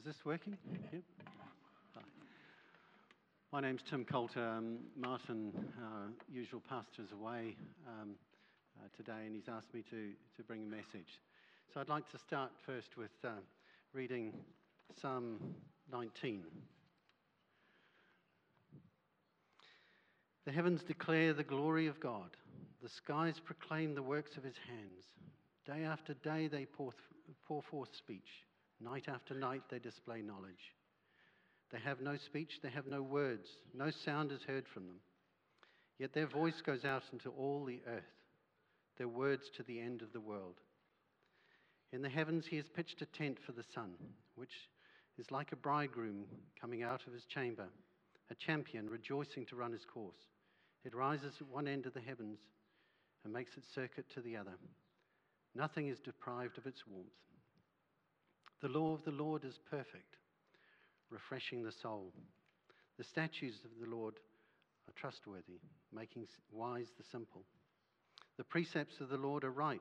Is this working? Yep. My name's Tim Coulter. Um, Martin, uh, usual pastor's away um, uh, today, and he's asked me to, to bring a message. So I'd like to start first with uh, reading Psalm 19. The heavens declare the glory of God, the skies proclaim the works of his hands. Day after day they pour, pour forth speech. Night after night they display knowledge. They have no speech, they have no words, no sound is heard from them. Yet their voice goes out into all the earth, their words to the end of the world. In the heavens he has pitched a tent for the sun, which is like a bridegroom coming out of his chamber, a champion rejoicing to run his course. It rises at one end of the heavens and makes its circuit to the other. Nothing is deprived of its warmth. The law of the Lord is perfect, refreshing the soul. The statutes of the Lord are trustworthy, making wise the simple. The precepts of the Lord are right,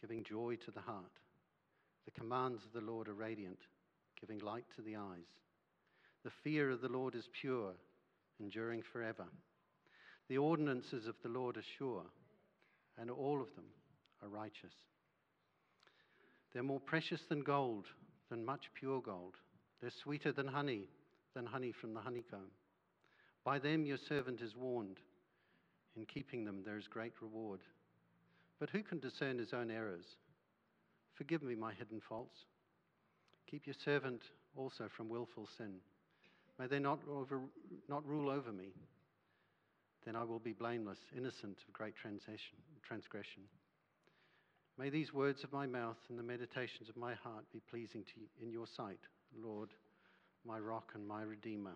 giving joy to the heart. The commands of the Lord are radiant, giving light to the eyes. The fear of the Lord is pure, enduring forever. The ordinances of the Lord are sure, and all of them are righteous. They're more precious than gold, than much pure gold. They're sweeter than honey, than honey from the honeycomb. By them your servant is warned. In keeping them there is great reward. But who can discern his own errors? Forgive me my hidden faults. Keep your servant also from willful sin. May they not, over, not rule over me. Then I will be blameless, innocent of great transgression. May these words of my mouth and the meditations of my heart be pleasing to you in your sight, Lord, my rock and my redeemer.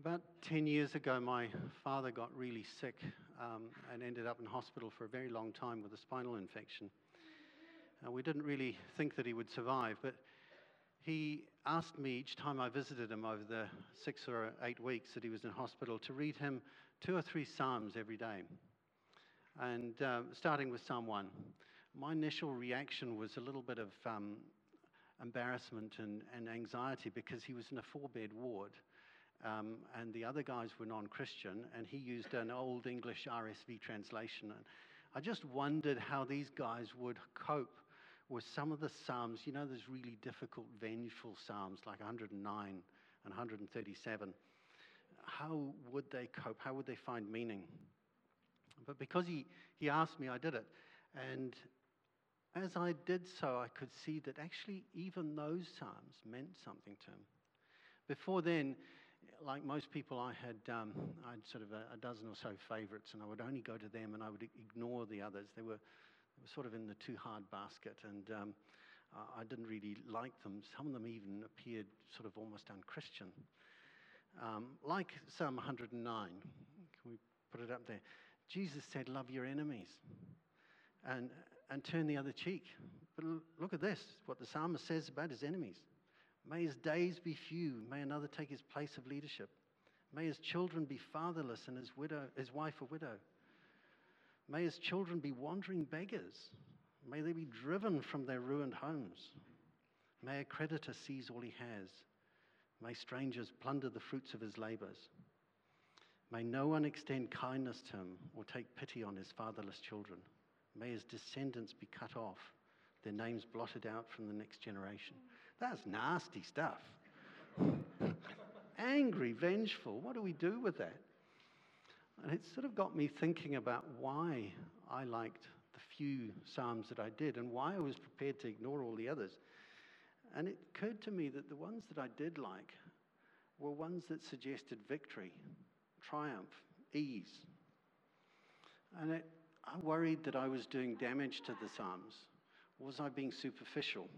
About 10 years ago, my father got really sick um, and ended up in hospital for a very long time with a spinal infection. Uh, we didn't really think that he would survive, but he asked me each time I visited him over the six or eight weeks that he was in hospital to read him two or three Psalms every day and uh, starting with 1. My initial reaction was a little bit of um, embarrassment and, and, anxiety because he was in a four bed ward. Um, and the other guys were non Christian, and he used an old English RSV translation. And I just wondered how these guys would cope with some of the Psalms. You know, there's really difficult, vengeful Psalms like 109 and 137. How would they cope? How would they find meaning? But because he, he asked me, I did it. And as I did so, I could see that actually even those Psalms meant something to him. Before then, like most people, I had um, I had sort of a, a, dozen or so favorites, and I would only go to them, and I would ignore the others. They were, they were sort of in the too hard basket, and um, I didn't really like them. Some of them even appeared sort of almost unchristian, um, like Psalm 109. Can we put it up there? Jesus said, Love your enemies and, and turn the other cheek. But look at this what the psalmist says about his enemies. May his days be few. May another take his place of leadership. May his children be fatherless and his, widow, his wife a widow. May his children be wandering beggars. May they be driven from their ruined homes. May a creditor seize all he has. May strangers plunder the fruits of his labors. May no one extend kindness to him or take pity on his fatherless children. May his descendants be cut off, their names blotted out from the next generation. That's nasty stuff. Angry, vengeful. What do we do with that? And it sort of got me thinking about why I liked the few Psalms that I did and why I was prepared to ignore all the others. And it occurred to me that the ones that I did like were ones that suggested victory triumph, ease. And it, I worried that I was doing damage to the Psalms. Was I being superficial?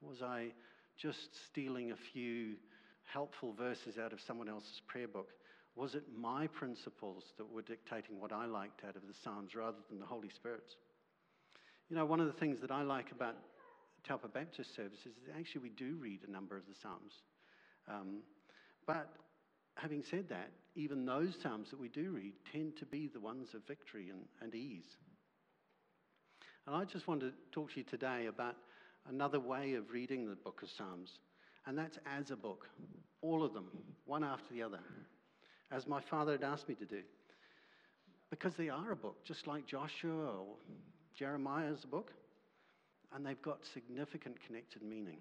Was I just stealing a few helpful verses out of someone else's prayer book? Was it my principles that were dictating what I liked out of the Psalms rather than the Holy Spirit's? You know, one of the things that I like about Taupo Baptist services is actually we do read a number of the Psalms. Um, but having said that, even those Psalms that we do read tend to be the ones of victory and, and ease. And I just want to talk to you today about another way of reading the book of Psalms, and that's as a book, all of them, one after the other, as my father had asked me to do. Because they are a book, just like Joshua or Jeremiah is a book, and they've got significant connected meaning.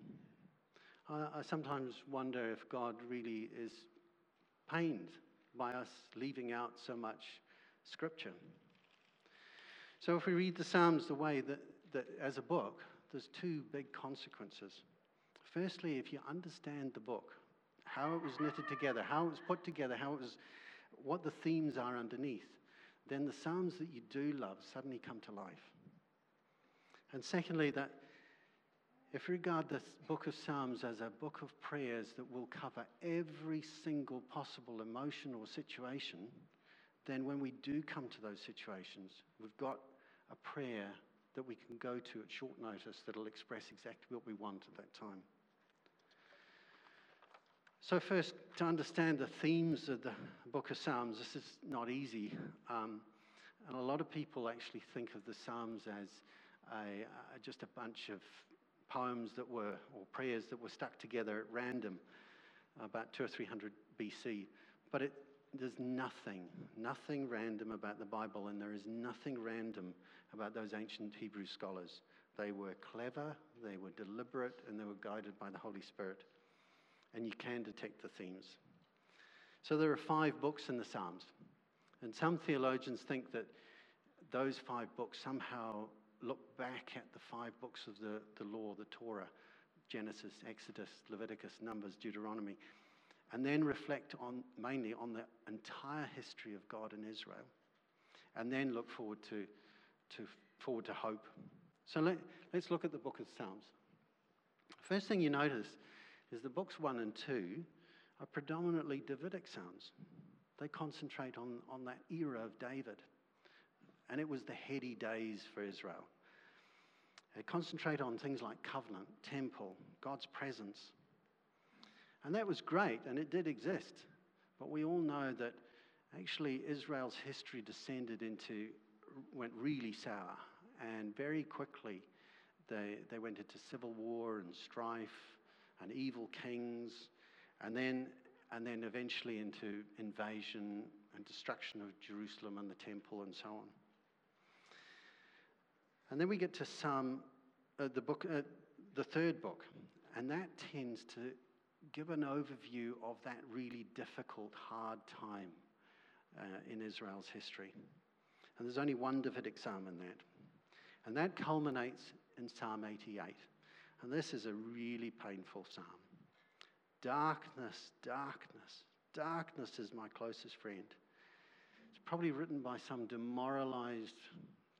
I, I sometimes wonder if God really is pained by us leaving out so much scripture. So, if we read the Psalms the way that, that as a book, there's two big consequences. Firstly, if you understand the book, how it was knitted together, how it was put together, how it was, what the themes are underneath, then the Psalms that you do love suddenly come to life. And secondly, that if you regard the book of Psalms as a book of prayers that will cover every single possible emotion or situation, then when we do come to those situations, we've got a prayer that we can go to at short notice that'll express exactly what we want at that time. So, first, to understand the themes of the book of Psalms, this is not easy. Um, and a lot of people actually think of the Psalms as a, uh, just a bunch of poems that were, or prayers that were stuck together at random about two or three hundred BC. But it, there's nothing, nothing random about the Bible, and there is nothing random about those ancient Hebrew scholars. They were clever, they were deliberate, and they were guided by the Holy Spirit. And you can detect the themes. So there are five books in the Psalms. And some theologians think that those five books somehow look back at the five books of the, the law, the Torah Genesis, Exodus, Leviticus, Numbers, Deuteronomy, and then reflect on mainly on the entire history of God in Israel, and then look forward to, to forward to hope. So let, let's look at the book of Psalms. First thing you notice is the books one and two are predominantly Davidic psalms. They concentrate on, on that era of David. And it was the heady days for Israel. They concentrate on things like covenant, temple, God's presence. And that was great, and it did exist. But we all know that actually Israel's history descended into, went really sour. And very quickly, they, they went into civil war and strife and evil kings, and then, and then eventually into invasion and destruction of Jerusalem and the temple and so on. And then we get to Psalm, uh, the book, uh, the third book, and that tends to give an overview of that really difficult, hard time uh, in Israel's history. And there's only one Davidic psalm in that. And that culminates in Psalm 88. And this is a really painful psalm. Darkness, darkness, darkness is my closest friend. It's probably written by some demoralized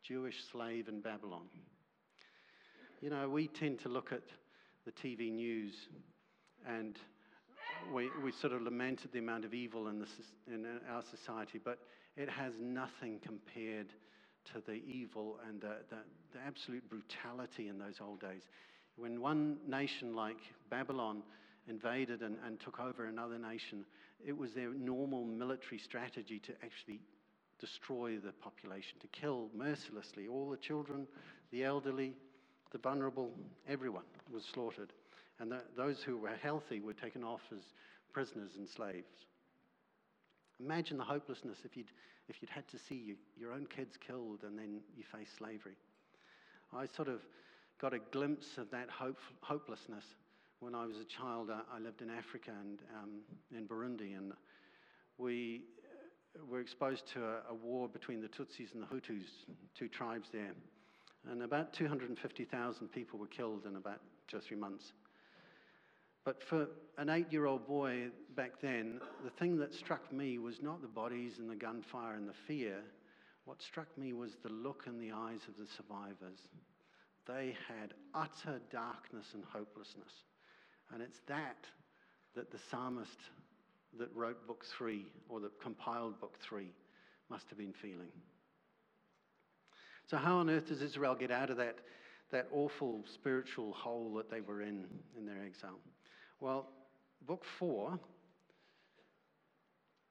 Jewish slave in Babylon. You know, we tend to look at the TV news and we, we sort of lamented the amount of evil in, the, in our society, but it has nothing compared to the evil and the, the, the absolute brutality in those old days. When one nation like Babylon invaded and, and took over another nation, it was their normal military strategy to actually destroy the population, to kill mercilessly all the children, the elderly, the vulnerable, everyone was slaughtered. And the, those who were healthy were taken off as prisoners and slaves. Imagine the hopelessness if you'd, if you'd had to see you, your own kids killed and then you face slavery. I sort of got a glimpse of that hope, hopelessness when I was a child. I, I lived in Africa and um, in Burundi, and we were exposed to a, a, war between the Tutsis and the Hutus, mm-hmm. two tribes there. And about 250,000 people were killed in about two or three months. But for an eight year old boy back then, the thing that struck me was not the bodies and the gunfire and the fear. What struck me was the look in the eyes of the survivors. They had utter darkness and hopelessness. And it's that that the psalmist that wrote book three or that compiled book three must have been feeling. So, how on earth does Israel get out of that, that awful spiritual hole that they were in in their exile? Well, book four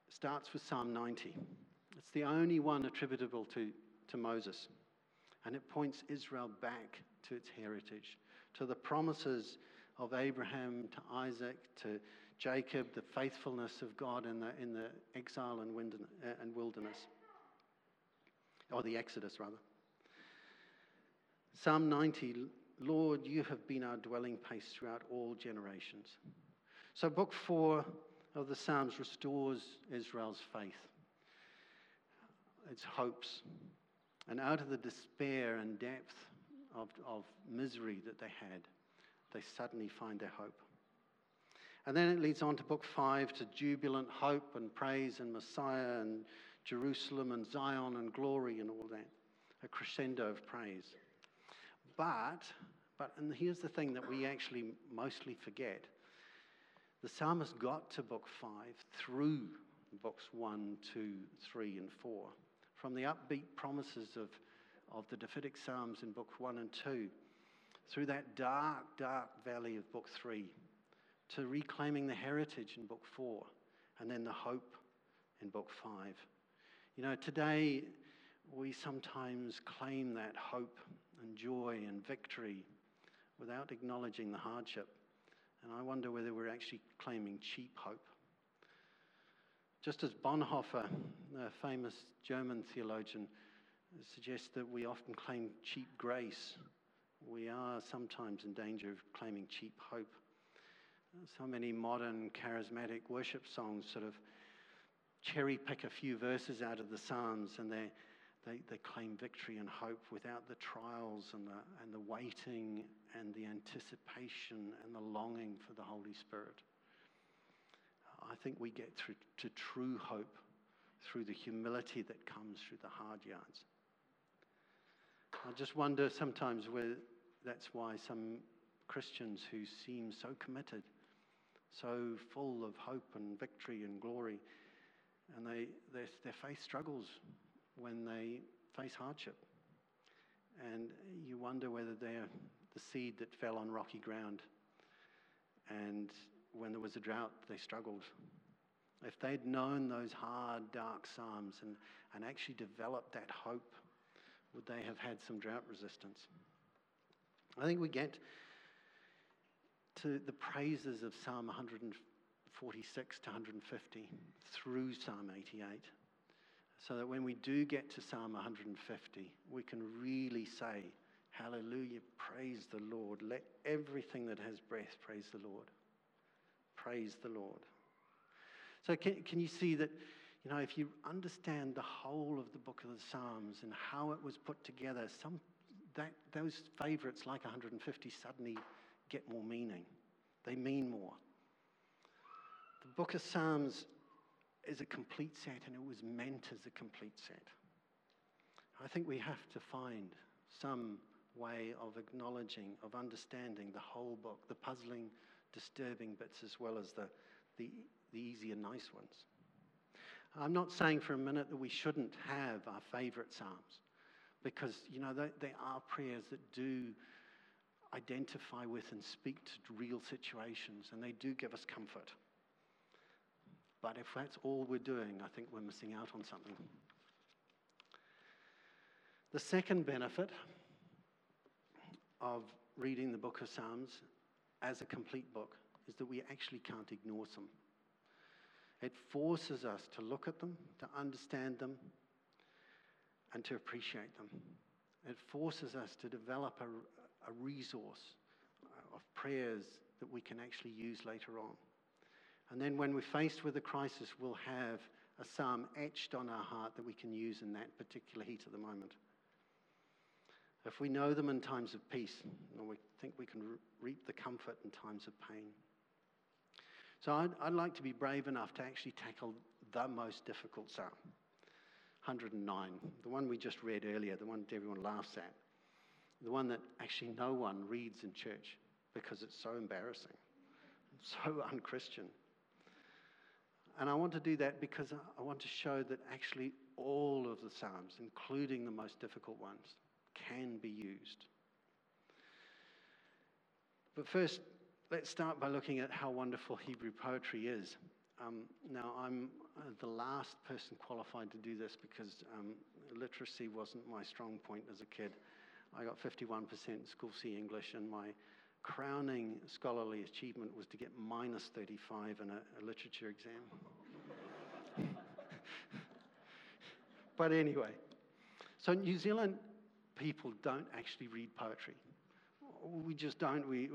starts with Psalm 90. It's the only one attributable to, to Moses. And it points Israel back to its heritage, to the promises of Abraham, to Isaac, to Jacob, the faithfulness of God in the, in the exile and uh, and wilderness, or the Exodus, rather. Psalm 90 Lord, you have been our dwelling place throughout all generations. So, book four of the Psalms restores Israel's faith, its hopes. And out of the despair and depth of, of misery that they had, they suddenly find their hope. And then it leads on to book five to jubilant hope and praise and Messiah and Jerusalem and Zion and glory and all that. A crescendo of praise. But, but, and here's the thing that we actually mostly forget the psalmist got to book five through books one, two, three, and four. From the upbeat promises of, of the Davidic Psalms in book one and two, through that dark, dark valley of book three, to reclaiming the heritage in book four, and then the hope in book five. You know, today we sometimes claim that hope and joy and victory without acknowledging the hardship. And I wonder whether we're actually claiming cheap hope. Just as Bonhoeffer, the famous German theologian, suggests that we often claim cheap grace, we are sometimes in danger of claiming cheap hope. So many modern charismatic worship songs sort of cherry pick a few verses out of the Psalms and they, they, they claim victory and hope without the trials and the, and the waiting and the anticipation and the longing for the Holy Spirit. I think we get through to true hope through the humility that comes through the hard yards. I just wonder sometimes where that's why some Christians who seem so committed, so full of hope and victory and glory, and they, their, their faith struggles when they face hardship. And you wonder whether they're the seed that fell on rocky ground. And when there was a drought, they struggled. If they'd known those hard, dark Psalms and, and actually developed that hope, would they have had some drought resistance? I think we get to the praises of Psalm 146 to 150 through Psalm 88 so that when we do get to Psalm 150, we can really say, Hallelujah, praise the Lord. Let everything that has breath praise the Lord. Praise the Lord. So, can, can you see that, you know, if you understand the whole of the book of the Psalms and how it was put together, some, that, those favorites, like 150, suddenly get more meaning. They mean more. The book of Psalms is a complete set, and it was meant as a complete set. I think we have to find some way of acknowledging, of understanding the whole book, the puzzling, disturbing bits as well as the, the, the easy and nice ones. I'm not saying for a minute that we shouldn't have our favorite Psalms, because, you know, they, they are prayers that do identify with and speak to real situations, and they do give us comfort. But if that's all we're doing, I think we're missing out on something. The second benefit of reading the book of Psalms as a complete book is that we actually can't ignore them. It forces us to look at them, to understand them, and to appreciate them. It forces us to develop a, a resource uh, of prayers that we can actually use later on. And then when we're faced with a crisis, we'll have a psalm etched on our heart that we can use in that particular heat of the moment. If we know them in times of peace, then we think we can reap the comfort in times of pain. So I'd, I'd like to be brave enough to actually tackle the most difficult psalm 109, the one we just read earlier, the one that everyone laughs at, the one that actually no one reads in church because it's so embarrassing, so unchristian. And I want to do that because I want to show that actually all of the Psalms, including the most difficult ones, can be used. But first, let's start by looking at how wonderful Hebrew poetry is. Um, now, I'm uh, the last person qualified to do this because um, literacy wasn't my strong point as a kid. I got 51% school C English, and my crowning scholarly achievement was to get minus 35 in a, a literature exam. but anyway, so New Zealand people don't actually read poetry. We just don't. We,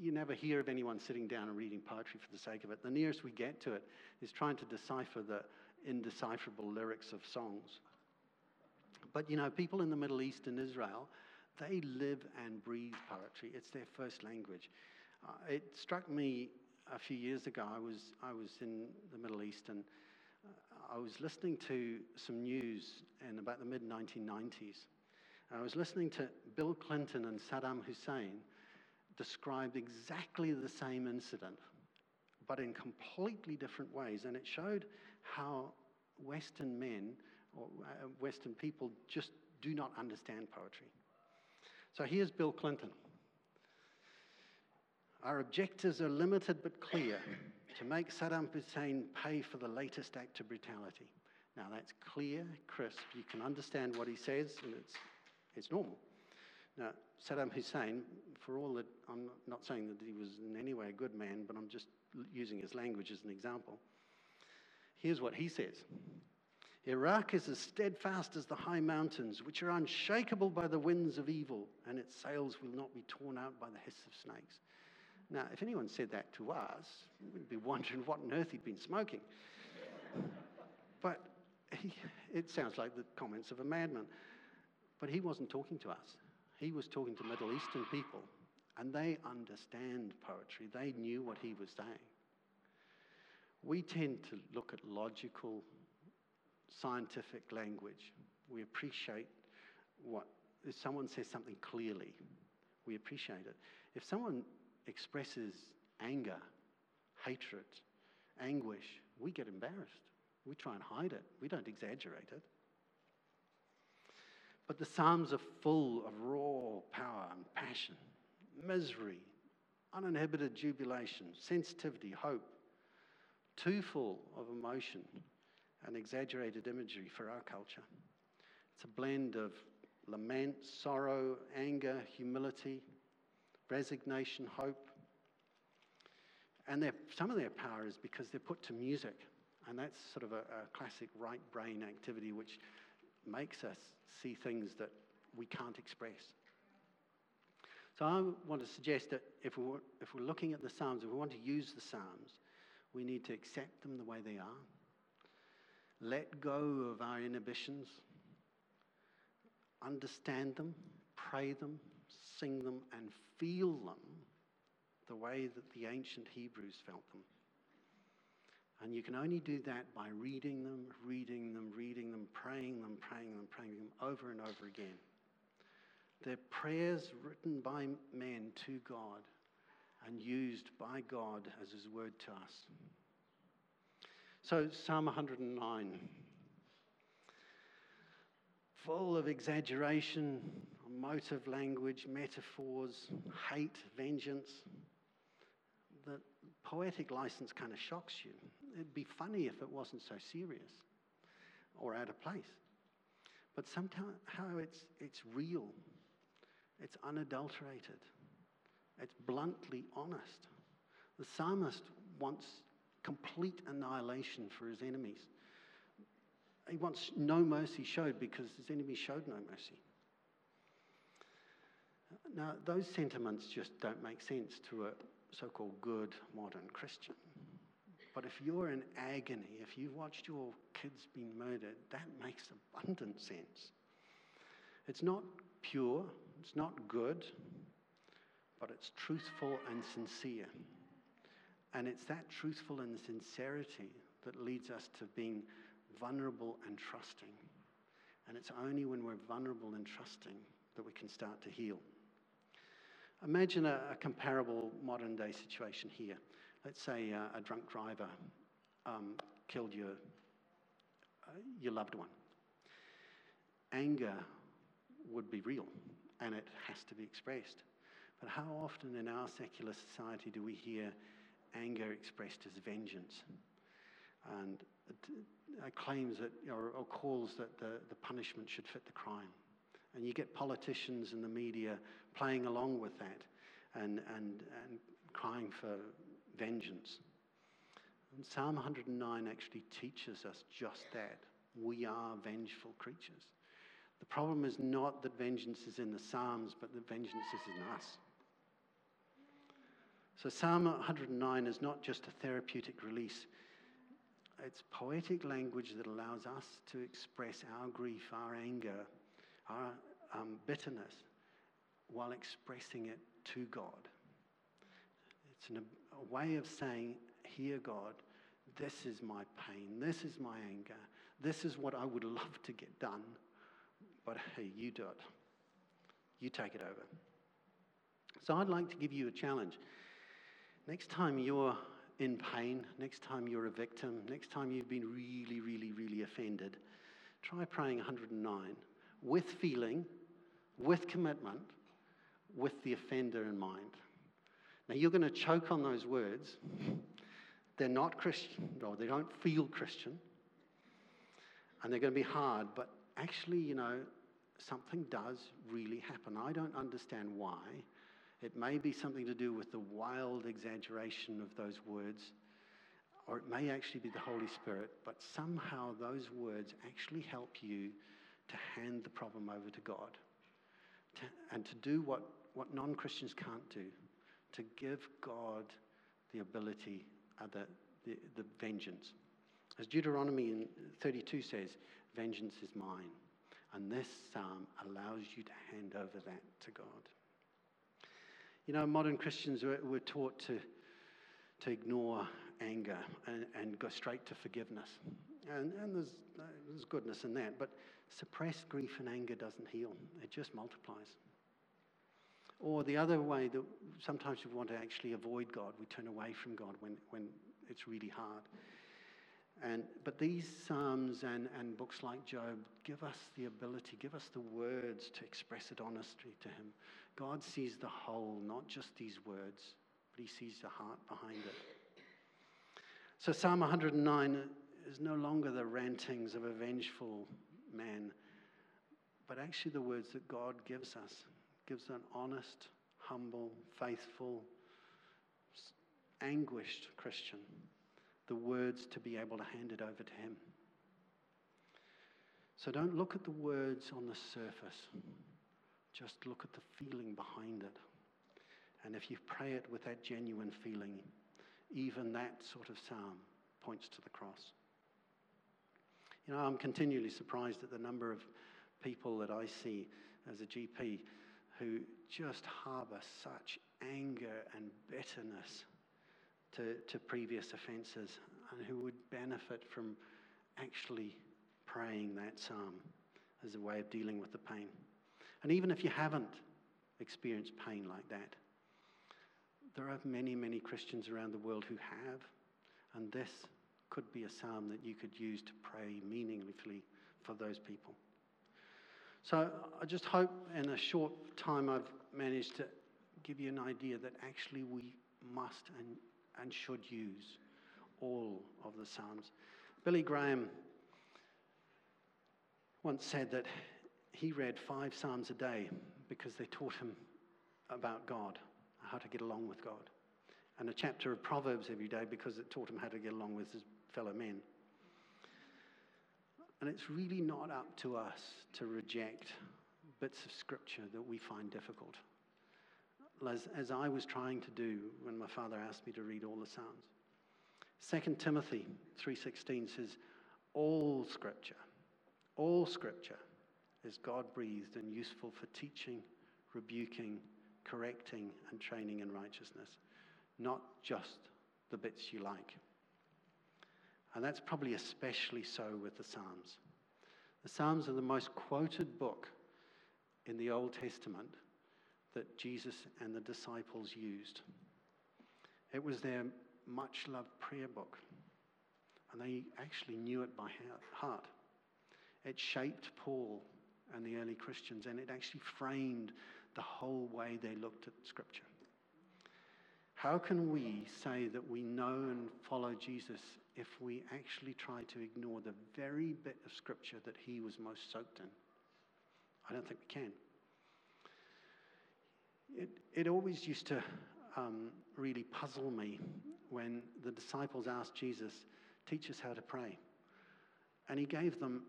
you never hear of anyone sitting down and reading poetry for the sake of it. The nearest we get to it is trying to decipher the indecipherable lyrics of songs. But you know, people in the Middle East and Israel, they live and breathe poetry. It's their first language. Uh, it struck me a few years ago. I was I was in the Middle East and uh, I was listening to some news in about the mid 1990s. I was listening to Bill Clinton and Saddam Hussein describe exactly the same incident, but in completely different ways, and it showed how Western men or uh, Western people just do not understand poetry. So here's Bill Clinton. Our objectives are limited but clear to make Saddam Hussein pay for the latest act of brutality. Now that's clear, crisp. You can understand what he says, and it's, it's normal. Now, Saddam Hussein, for all that, I'm not saying that he was in any way a good man, but I'm just using his language as an example. Here's what he says Iraq is as steadfast as the high mountains, which are unshakable by the winds of evil, and its sails will not be torn out by the hiss of snakes. Now, if anyone said that to us, we'd be wondering what on earth he'd been smoking. but he, it sounds like the comments of a madman. But he wasn't talking to us. He was talking to Middle Eastern people, and they understand poetry. They knew what he was saying. We tend to look at logical scientific language. We appreciate what, if someone says something clearly, we appreciate it. If someone expresses anger, hatred, anguish, we get embarrassed. We try and hide it, we don't exaggerate it. But the Psalms are full of raw power and passion, misery, uninhibited jubilation, sensitivity, hope, too full of emotion and exaggerated imagery for our culture. It's a blend of lament, sorrow, anger, humility, resignation, hope. And some of their power is because they're put to music. And that's sort of a, a classic right brain activity which makes us see things that we can't express. So I want to suggest that if we're, if we're looking at the Psalms, if we want to use the Psalms, we need to accept them the way they are let go of our inhibitions, understand them, pray them, sing them, and feel them the way that the ancient Hebrews felt them. And you can only do that by reading them, reading them, reading them, praying them, praying them, praying them over and over again. They're prayers written by men to God and used by God as His word to us. So, Psalm 109, full of exaggeration, motive language, metaphors, hate, vengeance. The poetic license kind of shocks you. It'd be funny if it wasn't so serious or out of place. But somehow it's, it's real, it's unadulterated, it's bluntly honest. The psalmist wants complete annihilation for his enemies. He wants no mercy showed because his enemies showed no mercy. Now, those sentiments just don't make sense to a so called good modern Christian. But if you're in agony, if you've watched your kids being murdered, that makes abundant sense. It's not pure, it's not good, but it's truthful and sincere. And it's that truthful and sincerity that leads us to being vulnerable and trusting. And it's only when we're vulnerable and trusting that we can start to heal. Imagine a, a comparable modern day situation here. Let's say a drunk driver um, killed your, uh, your loved one. Anger would be real and it has to be expressed. But how often in our secular society do we hear anger expressed as vengeance. And uh, claims that, or, or calls that the, the punishment should fit the crime. And you get politicians and the media playing along with that. and, and, and crying for vengeance. And Psalm 109 actually teaches us just that. We are vengeful creatures. The problem is not that vengeance is in the Psalms, but that vengeance is in us. So, Psalm 109 is not just a therapeutic release, it's poetic language that allows us to express our grief, our anger, our um, bitterness, while expressing it to God. It's an, a way of saying, Here, God, this is my pain, this is my anger, this is what I would love to get done, but hey, you do it. You take it over. So I'd like to give you a challenge. Next time you're in pain, next time you're a victim, next time you've been really, really, really offended, try praying 109 with feeling, with commitment, with the offender in mind. Now you're going to choke on those words. They're not Christian, or they don't feel Christian, and they're going to be hard, but actually, you know, something does really happen. I don't understand why. It may be something to do with the wild exaggeration of those words, or it may actually be the Holy Spirit, but somehow those words actually help you to hand the problem over to God to, and to do what, what non Christians can't do to give God the ability, uh, the, the, the vengeance. As Deuteronomy 32 says, vengeance is mine. And this psalm allows you to hand over that to God. You know, modern Christians were, were taught to, to ignore anger and, and go straight to forgiveness. And, and there's, there's goodness in that. But suppressed grief and anger doesn't heal, it just multiplies. Or the other way that sometimes we want to actually avoid God, we turn away from God when, when it's really hard. And, but these Psalms and, and books like Job give us the ability, give us the words to express it honestly to Him. God sees the whole, not just these words, but He sees the heart behind it. So Psalm 109 is no longer the rantings of a vengeful man, but actually the words that God gives us, gives an honest, humble, faithful, anguished Christian the words to be able to hand it over to Him. So don't look at the words on the surface, just look at the feeling behind it. And if you pray it with that genuine feeling, even that sort of psalm points to the cross. You know, I'm continually surprised at the number of people that I see as a GP who just harbor such anger and bitterness to, to previous offences and who would benefit from actually praying that psalm as a way of dealing with the pain. And even if you haven't experienced pain like that, there are many, many Christians around the world who have, and this could be a psalm that you could use to pray meaningfully for those people. So I just hope in a short time I've managed to give you an idea that actually we must and and should use all of the Psalms. Billy Graham once said that he read five Psalms a day because they taught him about God, how to get along with God, and a chapter of Proverbs every day because it taught him how to get along with his fellow men. And it's really not up to us to reject bits of scripture that we find difficult as, as I was trying to do when my father asked me to read all the Psalms. 2 Timothy 3:16 says, "All scripture, all scripture is God-breathed and useful for teaching, rebuking, correcting, and training in righteousness, not just the bits you like." And that's probably especially so with the Psalms. The Psalms are the most quoted book in the Old Testament that Jesus and the disciples used. It was their much loved prayer book, and they actually knew it by heart. It shaped Paul and the early Christians, and it actually framed the whole way they looked at Scripture. How can we say that we know and follow Jesus if we actually try to ignore the very bit of Scripture that he was most soaked in? I don't think we can. It, it always used to um, really puzzle me when the disciples asked Jesus, Teach us how to pray. And he gave them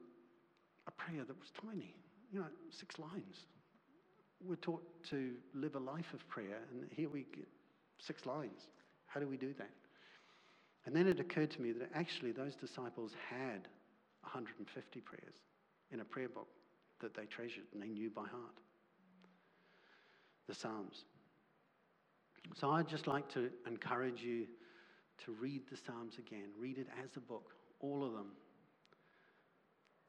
a prayer that was tiny, you know, six lines. We're taught to live a life of prayer, and here we get six lines. How do we do that? And then it occurred to me that actually those disciples had 150 prayers in a prayer book that they treasured and they knew by heart the Psalms. So I'd just like to encourage you to read the Psalms again. Read it as a book, all of them.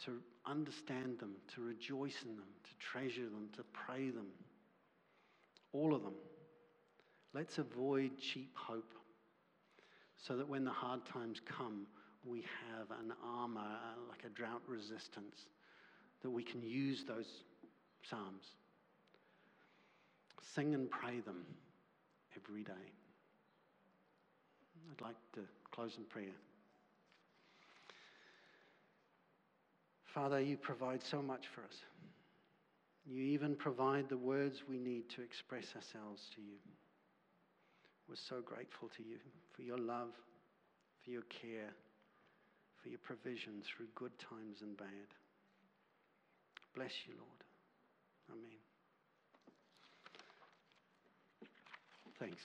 To understand them, to rejoice in them, to treasure them, to pray them. All of them. Let's avoid cheap hope so that when the hard times come, we have an armor, uh, like a drought resistance, that we can use those Psalms. Sing and pray them every day. I'd like to close in prayer. Father, you provide so much for us. You even provide the words we need to express ourselves to you. We're so grateful to you for your love, for your care, for your provision through good times and bad. Bless you, Lord. Amen. Thanks.